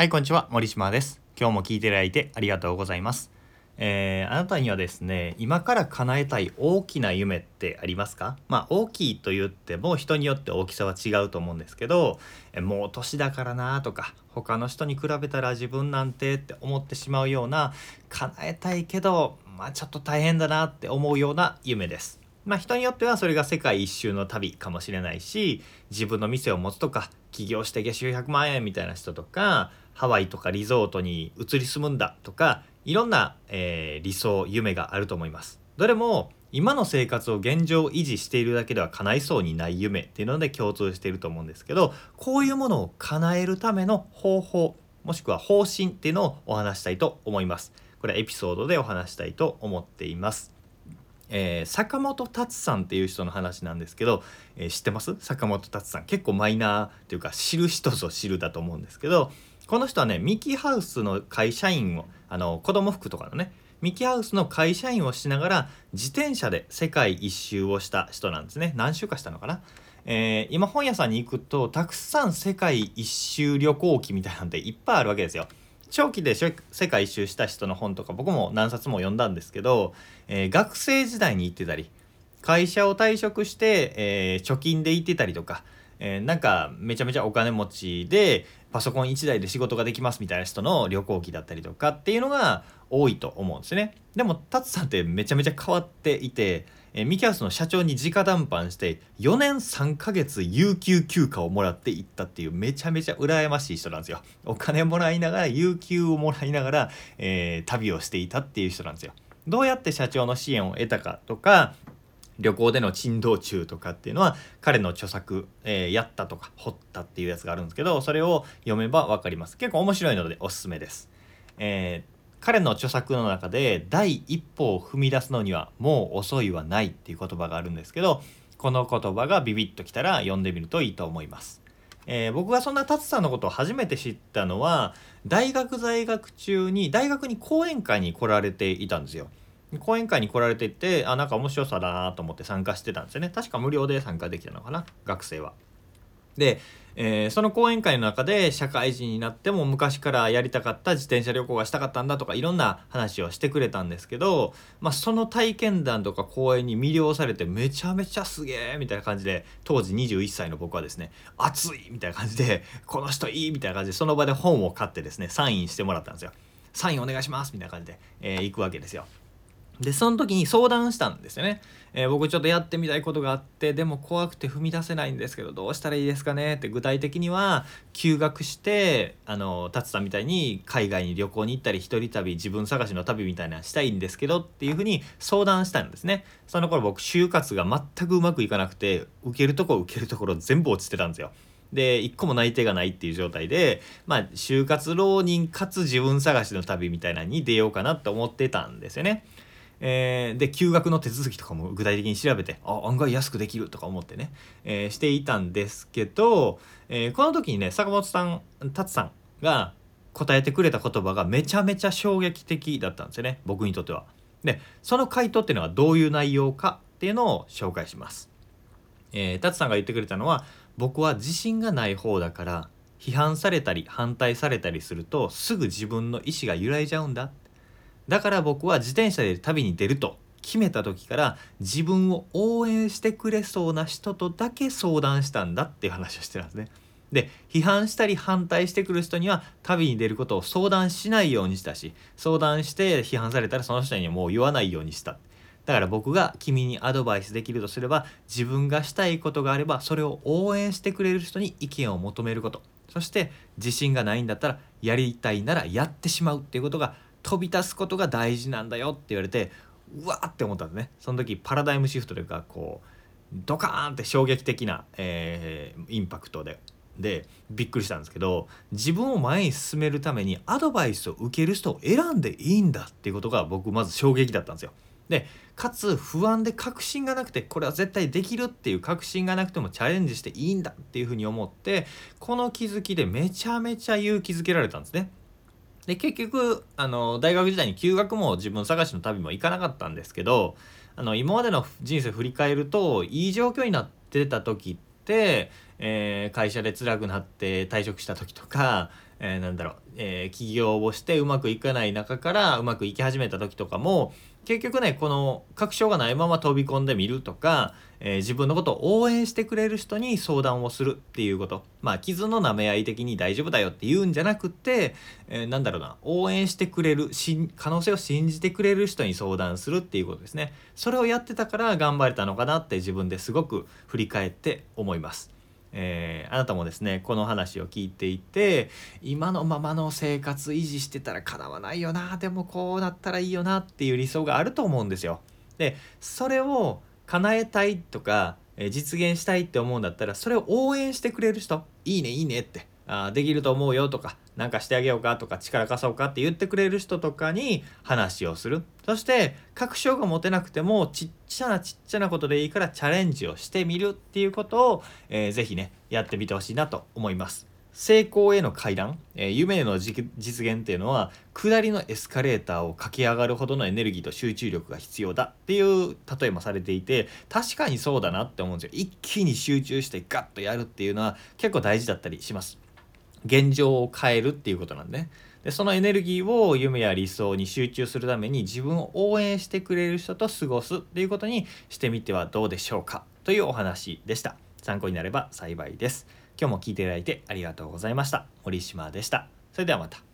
はい、こんにちは。森島です。今日も聞いていただいてありがとうございます。えーあなたにはですね、今から叶えたい大きな夢ってありますか？まあ、大きいと言っても人によって大きさは違うと思うんですけど、えもう年だからなとか、他の人に比べたら自分なんてって思ってしまうような、叶えたいけど、まあ、ちょっと大変だなって思うような夢です。まあ人によってはそれが世界一周の旅かもしれないし自分の店を持つとか起業して月収100万円みたいな人とかハワイとかリゾートに移り住むんだとかいろんな、えー理想夢があると思います。どれも今の生活を現状維持しているだけでは叶いそうにない夢っていうので共通していると思うんですけどこういうものを叶えるための方法もしくは方針っていうのをお話したいと思います。これはエピソードでお話したいと思っています。えー坂本達さんっていう人の話なんですけど、えー知ってます？坂本達さん。結構マイナーっていうか知る人ぞ知るだと思うんですけどこの人はねミキハウスの会社員をあの子供服とかのねミキハウスの会社員をしながら自転車で世界一周をした人なんですね。何週かしたのかな、えー今本屋さんに行くとたくさん世界一周旅行記みたいなんていっぱいあるわけですよ。長期で世界一周した人の本とか僕も何冊も読んだんですけど、えー学生時代に行ってたり会社を退職して、えー貯金で行ってたりとか、えーなんかめちゃめちゃお金持ちでパソコン1台で仕事ができますみたいな人の旅行記だったりとかっていうのが多いと思うんですね。でもタツさんってめちゃめちゃ変わっていて、えーミキハウスの社長に直談判して4年3ヶ月有給休暇をもらっていったっていうめちゃめちゃ羨ましい人なんですよ。お金もらいながら有給をもらいながら、えー旅をしていたっていう人なんですよ。どうやって社長の支援を得たかとか旅行での珍道中とかっていうのは彼の著作、えーやったとか掘ったっていうやつがあるんですけどそれを読めば分かります。結構面白いのでおすすめです、えー彼の著作の中で第一歩を踏み出すのにはもう遅いはないっていう言葉があるんですけどこの言葉がビビッときたら読んでみるといいと思います。えー僕がそんな達さんのことを初めて知ったのは大学在学中に大学に講演会に来られていたんですよ。講演会に来られていてあなんか面白さだなと思って参加してたんですよね確か無料で参加できたのかな学生は。で、えーその講演会の中で社会人になっても昔からやりたかった自転車旅行がしたかったんだとかいろんな話をしてくれたんですけど、まあ、その体験談とか講演に魅了されてめちゃめちゃすげえみたいな感じで当時21歳の僕はですね熱いみたいな感じでこの人いいみたいな感じでその場で本を買ってですねサインしてもらったんですよ。サインお願いしますみたいな感じで、えー行くわけですよ。でその時に相談したんですよね、えー僕ちょっとやってみたいことがあってでも怖くて踏み出せないんですけどどうしたらいいですかねって具体的には休学してあの達さんみたいに海外に旅行に行ったり一人旅自分探しの旅みたいなしたいんですけどっていうふうに相談したんですね。その頃僕就活が全くうまくいかなくて受けるとこ受けるところ全部落ちてたんですよ。で一個も内定がないっていう状態でまあ就活浪人かつ自分探しの旅みたいなのに出ようかなと思ってたんですよね。えーで休学の手続きとかも具体的に調べてあ案外安くできるとか思ってね、えーしていたんですけど、えーこの時にね坂本さん達さんが答えてくれた言葉がめちゃめちゃ衝撃的だったんですよね僕にとっては。でその回答っていうのはどういう内容かっていうのを紹介します。えー、達さんが言ってくれたのは僕は自信がない方だから批判されたり反対されたりするとすぐ自分の意思が揺らいじゃうんだっだから僕は自転車で旅に出ると決めた時から自分を応援してくれそうな人とだけ相談したんだっていう話をしてたんですね。で批判したり反対してくる人には旅に出ることを相談しないようにしたし相談して批判されたらその人にはもう言わないようにしただから僕が君にアドバイスできるとすれば自分がしたいことがあればそれを応援してくれる人に意見を求めることそして自信がないんだったらやりたいならやってしまうっていうことが飛び出すことが大事なんだよって言われてうわーって思ったんですねその時パラダイムシフトというかこうドカーンって衝撃的な、えーインパクトででびっくりしたんですけど自分を前に進めるためにアドバイスを受ける人を選んでいいんだっていうことが僕まず衝撃だったんですよ。でかつ不安で確信がなくてこれは絶対できるっていう確信がなくてもチャレンジしていいんだっていうふうに思ってこの気づきでめちゃめちゃ勇気づけられたんですね。で結局あの大学時代に休学も自分探しの旅も行かなかったんですけどあの今までの人生振り返るといい状況になってた時って、えー会社で辛くなって退職した時とか、えー、なんだろう、えー、起業をしてうまくいかない中からうまくいき始めた時とかも結局ねこの確証がないまま飛び込んでみるとか、えー、自分のことを応援してくれる人に相談をするっていうこと。まあ傷の舐め合い的に大丈夫だよって言うんじゃなくて、えー、なんだろうな。応援してくれるし可能性を信じてくれる人に相談するっていうことですね。それをやってたから頑張れたのかなって自分ですごく振り返って思います。えー、あなたもですねこの話を聞いていて今のままの生活維持してたらかなわないよなでもこうなったらいいよなっていう理想があると思うんですよ。でそれを叶えたいとか、えー、実現したいって思うんだったらそれを応援してくれる人いいねいいねってあできると思うよとか何かしてあげようかとか力貸そうかって言ってくれる人とかに話をする。そして確証が持てなくてもちっちゃなちっちゃなことでいいからチャレンジをしてみるっていうことを、えー、ぜひねやってみてほしいなと思います。成功への階段、えー、夢の実現っていうのは下りのエスカレーターを駆け上がるほどのエネルギーと集中力が必要だっていう例えもされていて確かにそうだなって思うんですよ。一気に集中してガッとやるっていうのは結構大事だったりします。現状を変えるっていうことなんでね。でそのエネルギーを夢や理想に集中するために自分を応援してくれる人と過ごすっていうことにしてみてはどうでしょうかというお話でした。参考になれば幸いです。今日も聞いていただいてありがとうございました。森島でした。それではまた。